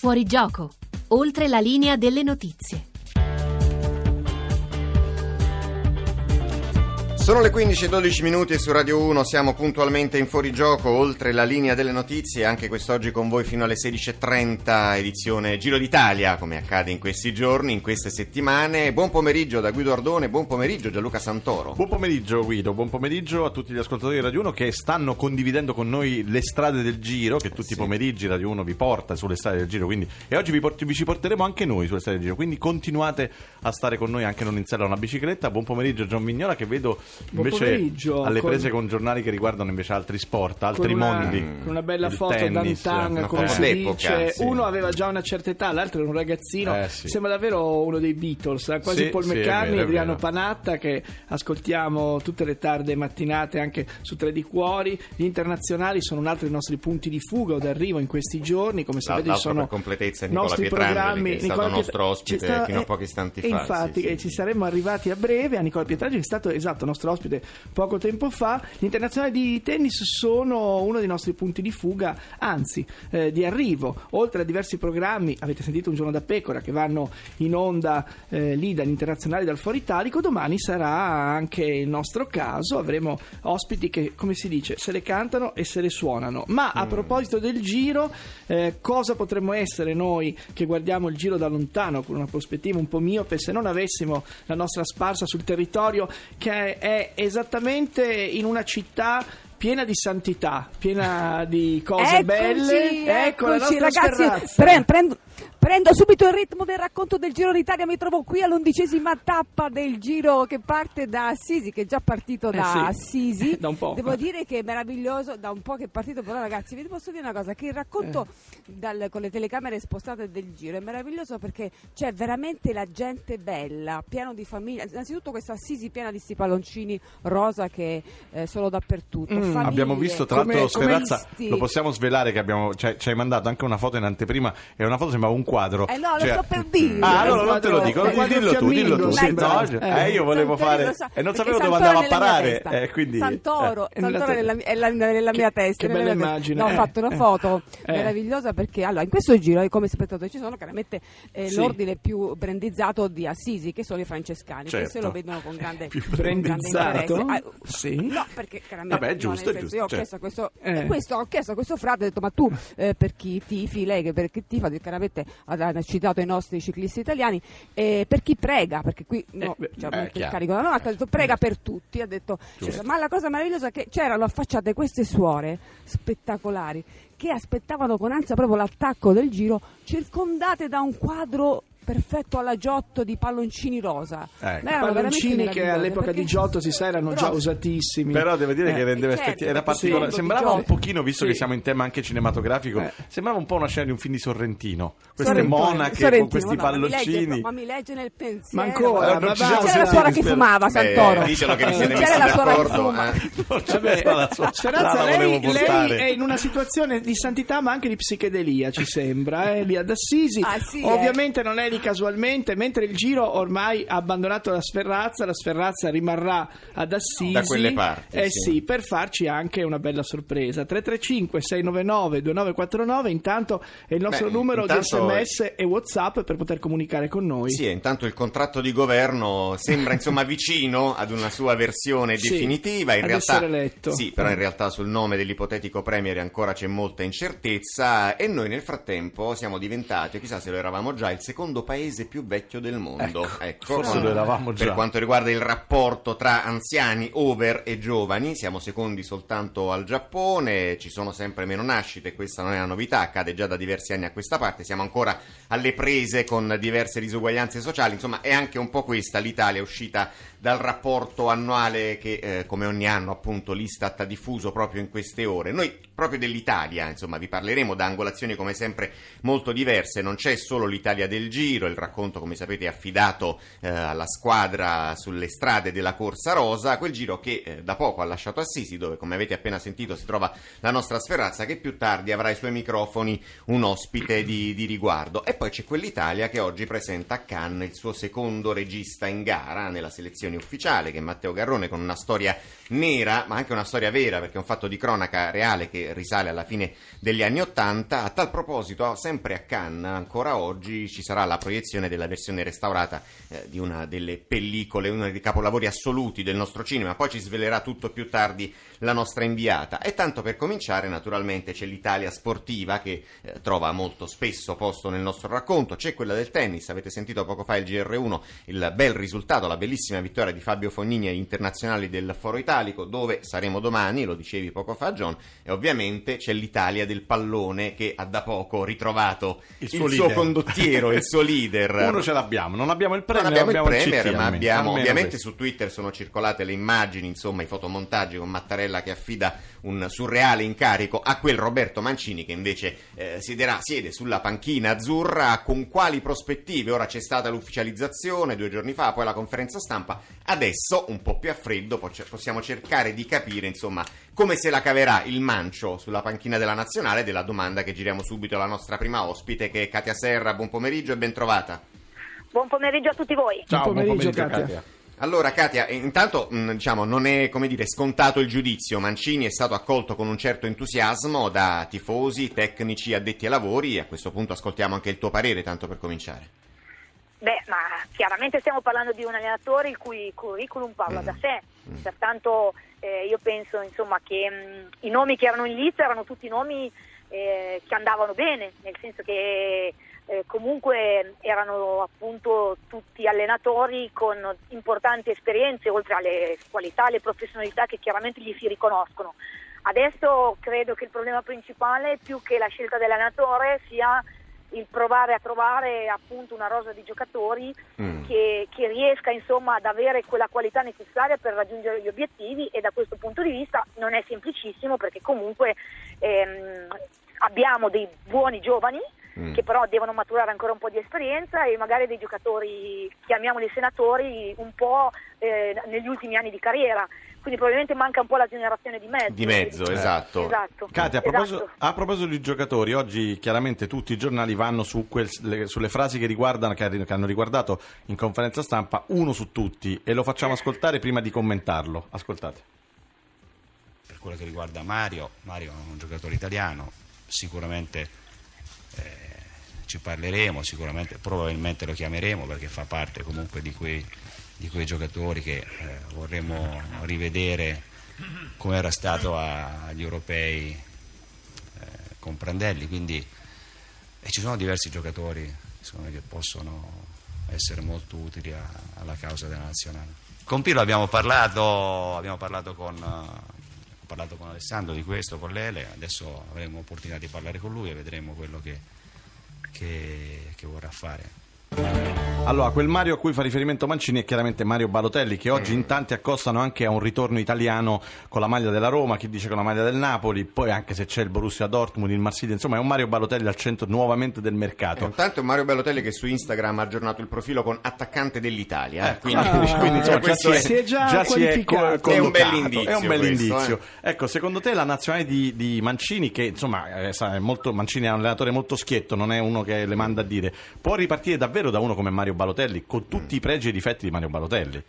Fuori gioco, oltre la linea delle notizie. Sono le 15 e 12 minuti su Radio 1 siamo puntualmente in fuorigioco, oltre la linea delle notizie, anche quest'oggi con voi fino alle 16.30, edizione Giro d'Italia, come accade in questi giorni, in queste settimane. Buon pomeriggio da Guido Ardone, buon pomeriggio Gianluca Santoro. Buon pomeriggio Guido, buon pomeriggio a tutti gli ascoltatori di Radio 1 che stanno condividendo con noi le strade del Giro, che tutti Sì. i pomeriggi Radio 1 vi porta sulle strade del Giro, quindi, e oggi vi, port- vi ci porteremo anche noi sulle strade del Giro, quindi continuate a stare con noi anche non in sella a una bicicletta. Buon pomeriggio Gian Vignola che vedo Buon invece pomeriggio, alle con- prese con giornali che riguardano invece altri sport, altri con una, mondi. con una bella Il foto tennis, d'Antan, come foto si dice. sì. Uno aveva già una certa età, l'altro era un ragazzino. Eh, sì. Sembra davvero uno dei Beatles, eh, quasi Sì, Paul McCartney vero, e Adriano. Panatta che ascoltiamo tutte le tarde mattinate anche su Tre di Cuori. Gli internazionali sono un altro dei nostri punti di fuga o d'arrivo in questi giorni. Come sapete, ci sono completezza Nicola nostri programmi. che è stato Nicola nostro ospite sta- fino a eh, pochi istanti e fa, Infatti, eh, ci saremmo arrivati a breve. A Nicola Pietrangeli, che è stato esatto nostro ospite poco tempo fa. Gli internazionali di tennis sono uno dei nostri punti di fuga, anzi eh, di arrivo. Oltre a diversi programmi, avete sentito un giorno da pecora che vanno in onda eh, lì dagli internazionali dal Foro Italico. Domani sarà anche il nostro caso. Avremo ospiti che, come si dice, se le cantano e se le suonano. Ma a proposito del giro, eh, cosa potremmo essere noi che guardiamo il giro da lontano con una prospettiva un po' miope se non avessimo la nostra sparsa sul territorio che è esattamente in una città piena di santità, piena di cose Eccoci, belle. Ecco la eccoci, nostra ragazzi. Pre- prendo, prendo subito il ritmo del racconto del Giro d'Italia. Mi trovo qui all'undicesima tappa del Giro che parte da Assisi, che è già partito Eh da sì, Assisi. da un po'. Devo dire che è meraviglioso, da un po' che è partito, però ragazzi, vi posso dire una cosa, che il racconto Eh. dal- con le telecamere spostate del Giro è meraviglioso perché c'è veramente la gente bella, pieno di famiglia. Innanzitutto questa Assisi piena di sti palloncini rosa che eh, sono dappertutto. Mm. Famiglie. Abbiamo visto tra l'altro visti. lo possiamo svelare che abbiamo, cioè, ci hai mandato anche una foto in anteprima e una foto sembrava un quadro. Eh no, lo Cioè- sto per dire. Ah, allora non te lo dico, quadro dillo tu, dillo tu. Sì, no, Eh. eh, io volevo Santoro fare sa- e non sapevo dove andava a parare, eh, quindi Santoro, Eh, nella Santoro nella, è la- nella mia Che- testa. che bella immagine, No, ho eh, fatto una eh, foto eh. meravigliosa perché allora in questo giro e come spettatore ci sono chiaramente eh, Sì. l'ordine più brandizzato di Assisi che sono i francescani. Certo. Questi lo vedono con grande, Più con grande. Ah, Sì. No, perché chiaramente Vabbè, giusto, senso, giusto, Io ho certo. chiesto a questo, Eh. questo, ho chiesto a questo frate, ho detto ma tu eh, per chi tifi, lei che per chi tifa, chiaramente ha, citato i nostri ciclisti italiani, eh, per chi prega, perché qui no, beh, cioè, eh, metto il chiaro. carico da nota, ha detto prega per tutti, ha detto, Giusto. ma la cosa meravigliosa è che c'erano affacciate queste suore spettacolari che aspettavano con ansia proprio l'attacco del giro, circondate da un quadro perfetto alla Giotto di palloncini rosa. Ecco. Veramente palloncini che all'epoca perché- di Giotto si sa erano già Però- usatissimi. Però devo dire che Eh, rendeva certo, effetti- era particolare. Sembrava un pochino, visto Sì. che siamo in tema anche cinematografico, Eh. sembrava un po' una scena di un film di Sorrentino. Queste Sorrentino, monache con Sorrentino, questi no, ma mi legge- palloncini. Ma mi legge nel pensiero. Ma ancora, Eh, non ma siamo basta. C'era la suora che fumava, Santoro. ditelo che vi siete C'era messi la suora che d'accordo, eh. C'era la lei, è in una situazione di santità ma anche di psichedelia, ci sembra, eh, lì ad Assisi. Ah, Ovviamente non è lì casualmente, mentre il giro ormai ha abbandonato la Sferrazza, la Sferrazza rimarrà ad Assisi. Da quelle parti, Eh sì. sì, per farci anche una bella sorpresa. 335 699 2949, intanto è il nostro Beh, numero di sms e whatsapp per poter comunicare con noi. Sì, intanto il contratto di governo sembra insomma vicino ad una sua versione Sì, definitiva. In realtà. Sì, però in realtà sul nome dell'ipotetico premier ancora c'è molta incertezza e noi nel frattempo siamo diventati, chissà se lo eravamo già, il secondo paese più vecchio del mondo. Ecco, forse con- lo eravamo già. Per quanto riguarda il rapporto tra anziani, over e giovani, siamo secondi soltanto al Giappone, ci sono sempre meno nascite, questa non è una novità, accade già da diversi anni a questa parte, siamo ancora alle prese con diverse disuguaglianze sociali, insomma è anche un po' questa l'Italia uscita dal rapporto annuale che eh, come ogni anno appunto l'Istat ha diffuso proprio in queste ore. Noi proprio dell'Italia, insomma vi parleremo da angolazioni come sempre molto diverse, non c'è solo l'Italia del Giro, il racconto come sapete è affidato eh, alla squadra sulle strade della Corsa Rosa, quel giro che eh, da poco ha lasciato Assisi dove come avete appena sentito si trova la nostra Sferrazza che più tardi avrà ai suoi microfoni un ospite di, di riguardo. E poi c'è quell'Italia che oggi presenta a Cannes il suo secondo regista in gara nella selezione ufficiale che Matteo Garrone con una storia nera ma anche una storia vera perché è un fatto di cronaca reale che risale alla fine degli anni Ottanta. A tal proposito, sempre a Cannes, ancora oggi, ci sarà la proiezione della versione restaurata eh, di una delle pellicole, uno dei capolavori assoluti del nostro cinema. Poi ci svelerà tutto più tardi la nostra inviata. E tanto per cominciare, naturalmente, c'è l'Italia sportiva che eh, trova molto spesso posto nel nostro racconto. C'è quella del tennis, avete sentito poco fa il GR1, il bel risultato, la bellissima vittoria di Fabio Fognini agli internazionali del Foro Italico, dove saremo domani, lo dicevi poco fa John, e ovviamente c'è l'Italia del pallone che ha da poco ritrovato il, suo suo, leader. condottiero, il suo leader. Uno ce l'abbiamo, non abbiamo il Non premio, abbiamo il Premier, CT, ma abbiamo ovviamente questo. su Twitter sono circolate le immagini, insomma, i fotomontaggi con Mattarella che affida un surreale incarico a quel Roberto Mancini che invece eh, siederà, siede sulla panchina azzurra. Con quali prospettive? Ora c'è stata l'ufficializzazione due giorni fa, poi la conferenza stampa. Adesso, un po' più a freddo, po- possiamo cercare di capire, insomma, come se la caverà il mancio sulla panchina della nazionale della domanda che giriamo subito alla nostra prima ospite che è Katia Serra. Buon pomeriggio e ben trovata. Buon pomeriggio a tutti voi. Ciao, Buon buon pomeriggio, pomeriggio, Katia. Katia. Allora, Katia, eh, intanto mh, diciamo, non è come dire, scontato il giudizio. Mancini è stato accolto con un certo entusiasmo da tifosi, tecnici, addetti ai lavori. A questo punto ascoltiamo anche il tuo parere, tanto per cominciare. Beh, ma chiaramente stiamo parlando di un allenatore il cui curriculum parla Mm. da sé, Mm. pertanto eh, io penso insomma, che mh, i nomi che erano in lista erano tutti nomi eh, che andavano bene, nel senso che eh, comunque erano appunto tutti allenatori con importanti esperienze, oltre alle qualità alle professionalità che chiaramente gli si riconoscono. Adesso credo che il problema principale, più che la scelta dell'allenatore, sia il provare a trovare appunto una rosa di giocatori Mm. che, che riesca insomma ad avere quella qualità necessaria per raggiungere gli obiettivi e da questo punto di vista non è semplicissimo perché comunque ehm, abbiamo dei buoni giovani Mm. che però devono maturare ancora un po' di esperienza e magari dei giocatori, chiamiamoli senatori, un po' eh, negli ultimi anni di carriera. Quindi probabilmente manca un po' la generazione di mezzo. Di mezzo, Eh, esatto. esatto. Katia, a proposito, Esatto. a proposito di giocatori, oggi chiaramente tutti i giornali vanno su quel- le- sulle frasi che, riguardano, che hanno riguardato in conferenza stampa, uno su tutti, e lo facciamo ascoltare prima di commentarlo. Ascoltate. per quello che riguarda Mario, Mario è un giocatore italiano, sicuramente eh, ci parleremo, sicuramente probabilmente lo chiameremo perché fa parte comunque di quei, di quei giocatori che eh, vorremmo rivedere come era stato a- agli europei eh, con Prandelli, quindi e ci sono diversi giocatori me, che possono essere molto utili a- alla causa della nazionale. Con Pirlo abbiamo parlato, abbiamo parlato con, eh, ho parlato con Alessandro di questo, con Lele, adesso avremo l'opportunità di parlare con lui e vedremo quello che, che- che vorrà fare. Allora, quel Mario a cui fa riferimento Mancini è chiaramente Mario Balotelli, che oggi in tanti accostano anche a un ritorno italiano con la maglia della Roma, chi dice con la maglia del Napoli, poi anche se c'è il Borussia Dortmund, il Marsiglia, insomma è un Mario Balotelli al centro nuovamente del E mercato. intanto è Mario Bellotelli che su Instagram ha aggiornato il profilo con attaccante dell'Italia. eh, quindi, Ah, quindi, insomma, già è- si si è già già si è co- È un bel indizio È un bel questo, indizio. eh. Ecco, secondo te la nazionale di, di Mancini, che insomma eh, sa, è molto, Mancini è un allenatore molto schietto, non è uno che le manda a dire, può ripartire davvero da uno come Mario Balotelli, con tutti i pregi e i difetti di Mario Balotelli?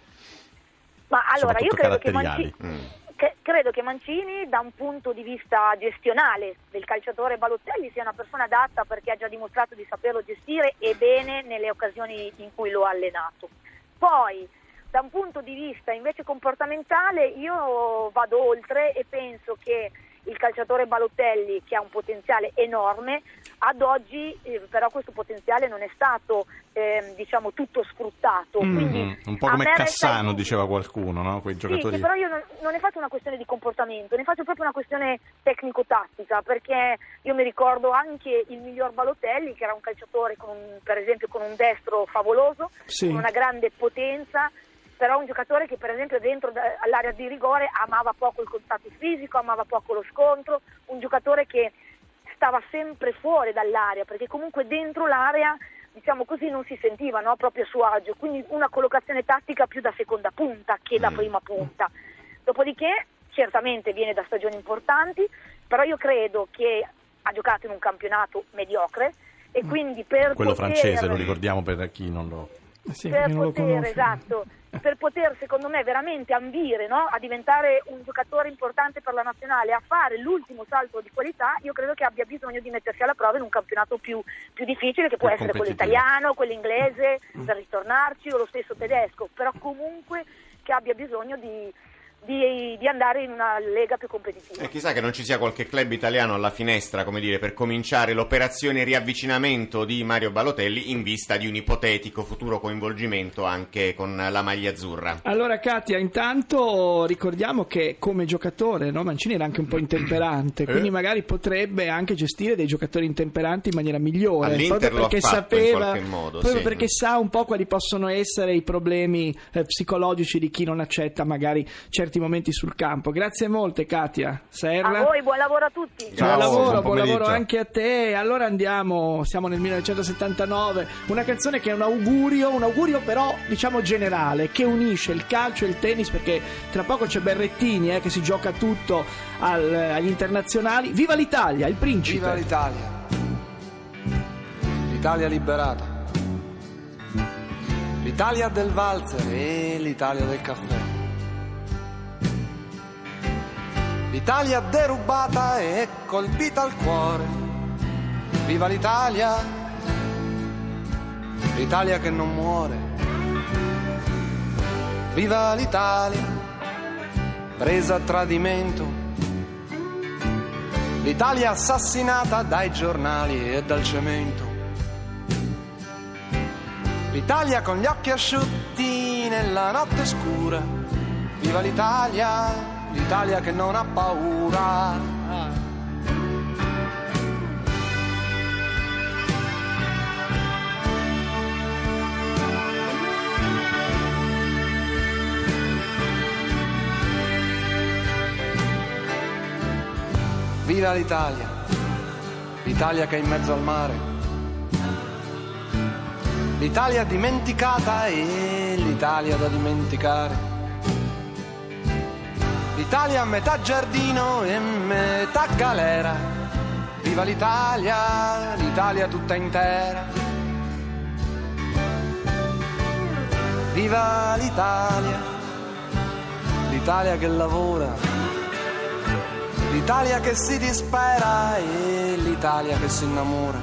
Ma allora io credo che, caratteriali. Manci- Mm. che- credo che Mancini da un punto di vista gestionale del calciatore Balotelli sia una persona adatta perché ha già dimostrato di saperlo gestire e bene nelle occasioni in cui lo ha allenato. Poi da un punto di vista invece comportamentale io vado oltre e penso che il calciatore Balotelli che ha un potenziale enorme ad oggi eh, però questo potenziale non è stato ehm, diciamo tutto sfruttato Mm, quindi un po' come resta Cassano, diceva qualcuno, no? quei Sì, giocatori. che però io non, non ne faccio una questione di comportamento, ne faccio proprio una questione tecnico-tattica, perché io mi ricordo anche il miglior Balotelli, che era un calciatore con per esempio con un destro favoloso, Sì. con una grande potenza, però un giocatore che per esempio dentro all'area di rigore amava poco il contatto fisico, amava poco lo scontro, un giocatore che stava sempre fuori dall'area, perché comunque dentro l'area diciamo così non si sentiva no? proprio a suo agio, quindi una collocazione tattica più da seconda punta che da Mm. prima punta. Dopodiché certamente viene da stagioni importanti, però io credo che ha giocato in un campionato mediocre e quindi per Quello poter- francese, lo ricordiamo per chi non lo... Sì, per poter, esatto, per poter secondo me veramente ambire no, a diventare un giocatore importante per la nazionale, a fare l'ultimo salto di qualità, io credo che abbia bisogno di mettersi alla prova in un campionato più, più difficile che può essere quello italiano, quello inglese, per ritornarci o lo stesso tedesco, però comunque che abbia bisogno di, di- di andare in una lega più competitiva. E chissà che non ci sia qualche club italiano alla finestra, come dire, per cominciare l'operazione riavvicinamento di Mario Balotelli in vista di un ipotetico futuro coinvolgimento anche con la maglia azzurra. Allora Katia, intanto ricordiamo che come giocatore no, Mancini era anche un po' intemperante, quindi magari potrebbe anche gestire dei giocatori intemperanti in maniera migliore. All'Inter proprio perché sapeva, qualche modo, proprio sì. perché sa un po' quali possono essere i problemi eh, psicologici di chi non accetta magari certi momenti sul campo. Grazie molte Katia. Serra. A voi, buon lavoro a tutti. Grazie, Buon lavoro, buon buon lavoro anche a te. Allora andiamo, siamo nel 1979, una canzone che è un augurio, un augurio però diciamo generale, che unisce il calcio e il tennis perché tra poco c'è Berrettini eh, che si gioca tutto al- agli internazionali. Viva l'Italia, il principe. Viva l'Italia! L'Italia liberata. L'Italia del valzer e l'Italia del caffè. L'Italia derubata e colpita al cuore. Viva l'Italia! L'Italia che non muore. Viva l'Italia! Presa a tradimento. L'Italia assassinata dai giornali e dal cemento. L'Italia con gli occhi asciutti nella notte scura. Viva l'Italia, l'Italia che non ha paura. Viva l'Italia, l'Italia che è in mezzo al mare. L'Italia dimenticata e l'Italia da dimenticare. L'Italia metà giardino e metà galera. Viva l'Italia, l'Italia tutta intera. Viva l'Italia, l'Italia che lavora. L'Italia che si dispera e l'Italia che si innamora.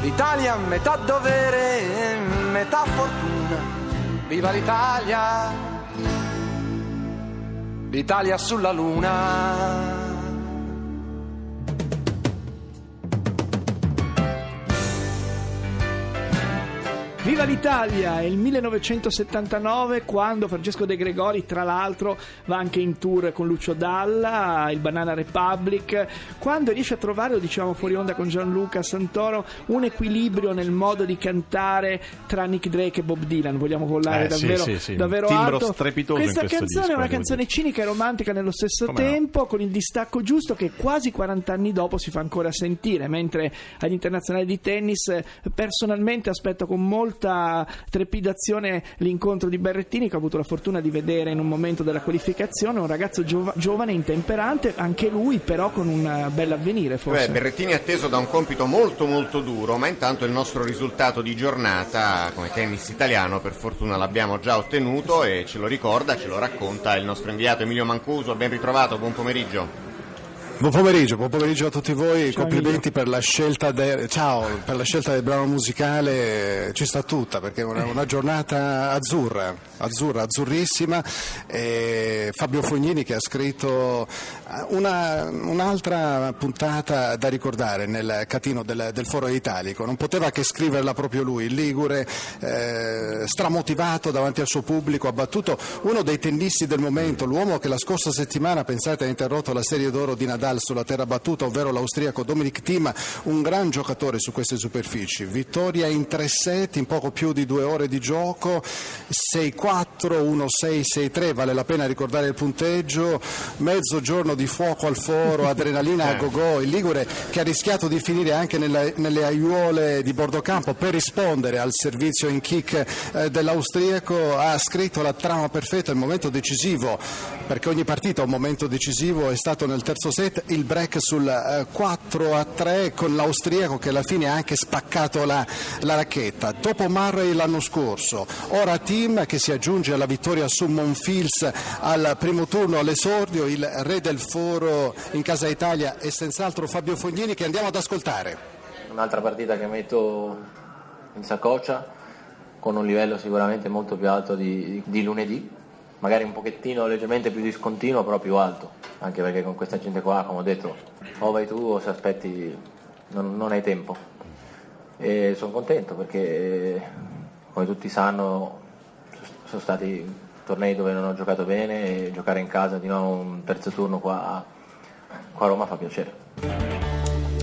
L'Italia metà dovere e metà fortuna. Viva l'Italia! L'Italia sulla luna. Viva l'Italia! È il 1979 quando Francesco De Gregori, tra l'altro, va anche in tour con Lucio Dalla, il Banana Republic, quando riesce a trovare, lo dicevamo fuori onda con Gianluca Santoro, un equilibrio nel modo di cantare tra Nick Drake e Bob Dylan. Vogliamo volare Eh, sì, davvero, sì, sì. davvero Timbro alto. strepitoso Questa canzone disco, è una canzone dire. cinica e romantica nello stesso Come no? tempo, con il distacco giusto che quasi 40 anni dopo si fa ancora sentire, mentre agli internazionali di tennis eh, personalmente aspetto con molta trepidazione l'incontro di Berrettini che ho avuto la fortuna di vedere in un momento della qualificazione, un ragazzo giova- giovane, intemperante, anche lui però con un eh, bel avvenire forse. Beh, Berrettini è atteso da un compito molto molto duro, ma intanto il nostro risultato di giornata come tennis italiano per fortuna l'abbiamo già ottenuto e ce lo ricorda, ce lo racconta il nostro inviato Emilio Mancuso. Ben ritrovato, buon pomeriggio. Buon pomeriggio, buon pomeriggio a tutti voi, Ciao, complimenti per la, scelta de- ciao, per la scelta del brano musicale, ci sta tutta perché è una, una giornata azzurra, azzurra, azzurrissima. E Fabio Fognini che ha scritto una- un'altra puntata da ricordare nel catino del, del Foro Italico, non poteva che scriverla proprio lui, il Ligure, eh, stramotivato davanti al suo pubblico, ha battuto uno dei tennisti del momento, l'uomo che la scorsa settimana, pensate, ha interrotto la serie d'oro di Nadal sulla terra battuta, ovvero l'austriaco Dominic Thiem, un gran giocatore su queste superfici. Vittoria in tre set, in poco più di due ore di gioco, 6-4, 1-6, 6-3, vale la pena ricordare il punteggio, mezzo giorno di fuoco al foro, adrenalina a go-go, il Ligure che ha rischiato di finire anche nelle, nelle aiuole di bordo campo per rispondere al servizio in kick eh, dell'austriaco, ha scritto la trama perfetta, il momento decisivo, perché ogni partita ha un momento decisivo, è stato nel terzo set set, il break sul eh, 4 a 3 con l'austriaco che alla fine ha anche spaccato la, la racchetta. Dopo Murray l'anno scorso, ora Team che si aggiunge alla vittoria su Monfils al primo turno all'esordio, il re del foro in casa Italia è senz'altro Fabio Fognini che andiamo ad ascoltare. Un'altra partita che metto in saccoccia con un livello sicuramente molto più alto di, di lunedì, magari un pochettino leggermente più discontinuo, però più alto, anche perché con questa gente qua, come ho detto, o vai tu o se aspetti non, non hai tempo. E sono contento perché, come tutti sanno, sono stati tornei dove non ho giocato bene e giocare in casa di nuovo un terzo turno qua, qua a Roma fa piacere.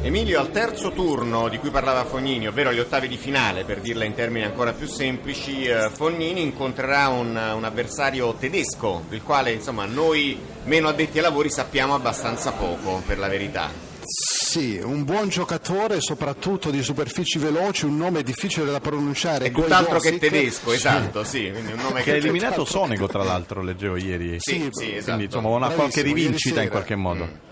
Emilio, al terzo turno di cui parlava Fognini, ovvero gli ottavi di finale, per dirla in termini ancora più semplici, eh, Fognini incontrerà un, un avversario tedesco, del quale insomma noi meno addetti ai lavori sappiamo abbastanza poco, per la verità. Sì, un buon giocatore, soprattutto di superfici veloci, un nome difficile da pronunciare. È tutt'altro che tedesco, esatto, sì, quindi un nome Che ha che... eliminato Sonego, tra l'altro, leggevo ieri. Sì, sì, esatto. Quindi insomma una qualche Bravissimo, rivincita in qualche modo.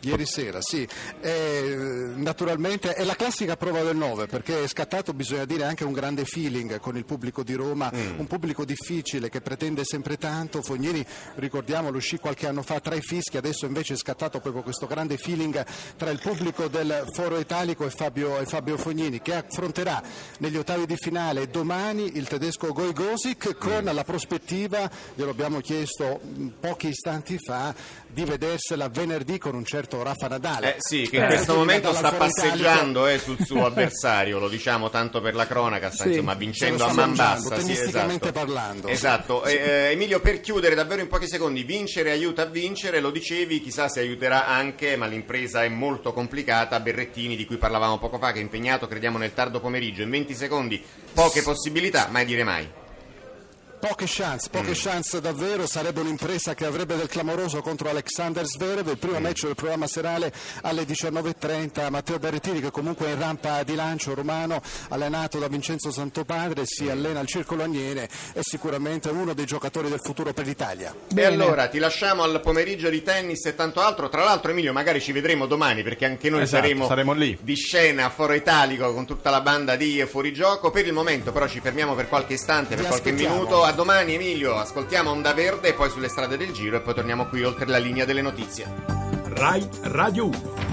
Ieri sera, sì. Eh, naturalmente è la classica prova del 9 perché è scattato, bisogna dire, anche un grande feeling con il pubblico di Roma, un pubblico difficile che pretende sempre tanto. Fognini, ricordiamolo, uscì qualche anno fa tra i fischi, adesso invece è scattato proprio questo grande feeling tra il pubblico del Foro Italico e Fabio, e Fabio Fognini che affronterà negli ottavi di finale domani il tedesco Gojgosic con la prospettiva, glielo abbiamo chiesto pochi istanti fa, di vedersela venerdì con un certo Rafa Nadal. Eh sì, che in Eh, questo momento sta passeggiando eh, sul suo avversario, lo diciamo tanto per la cronaca, sta Sì. insomma vincendo a man bassa. sì, esatto. parlando. Esatto. Eh, eh, Emilio, per chiudere davvero in pochi secondi, vincere aiuta a vincere, lo dicevi, chissà se aiuterà anche, ma l'impresa è molto complicata, Berrettini di cui parlavamo poco fa, che è impegnato, crediamo, nel tardo pomeriggio, in 20 secondi, poche possibilità, mai dire mai. Poche chance, poche chance davvero, sarebbe un'impresa che avrebbe del clamoroso contro Alexander Zverev, il primo match del programma serale alle 19.30, Matteo Berrettini che comunque è in rampa di lancio romano, allenato da Vincenzo Santopadre, si allena al Circolo Agnene, è sicuramente uno dei giocatori del futuro per l'Italia. E allora ti lasciamo al pomeriggio di tennis e tanto altro. Tra l'altro, Emilio, magari ci vedremo domani perché anche noi Esatto, saremo, saremo lì. di scena a Foro Italico con tutta la banda di Fuorigioco. Per il momento, però, ci fermiamo per qualche istante, per Vi qualche aspettiamo. minuto. A domani, Emilio. Ascoltiamo Onda Verde, poi sulle strade del giro e poi torniamo qui oltre la linea delle notizie. Rai Radio 1.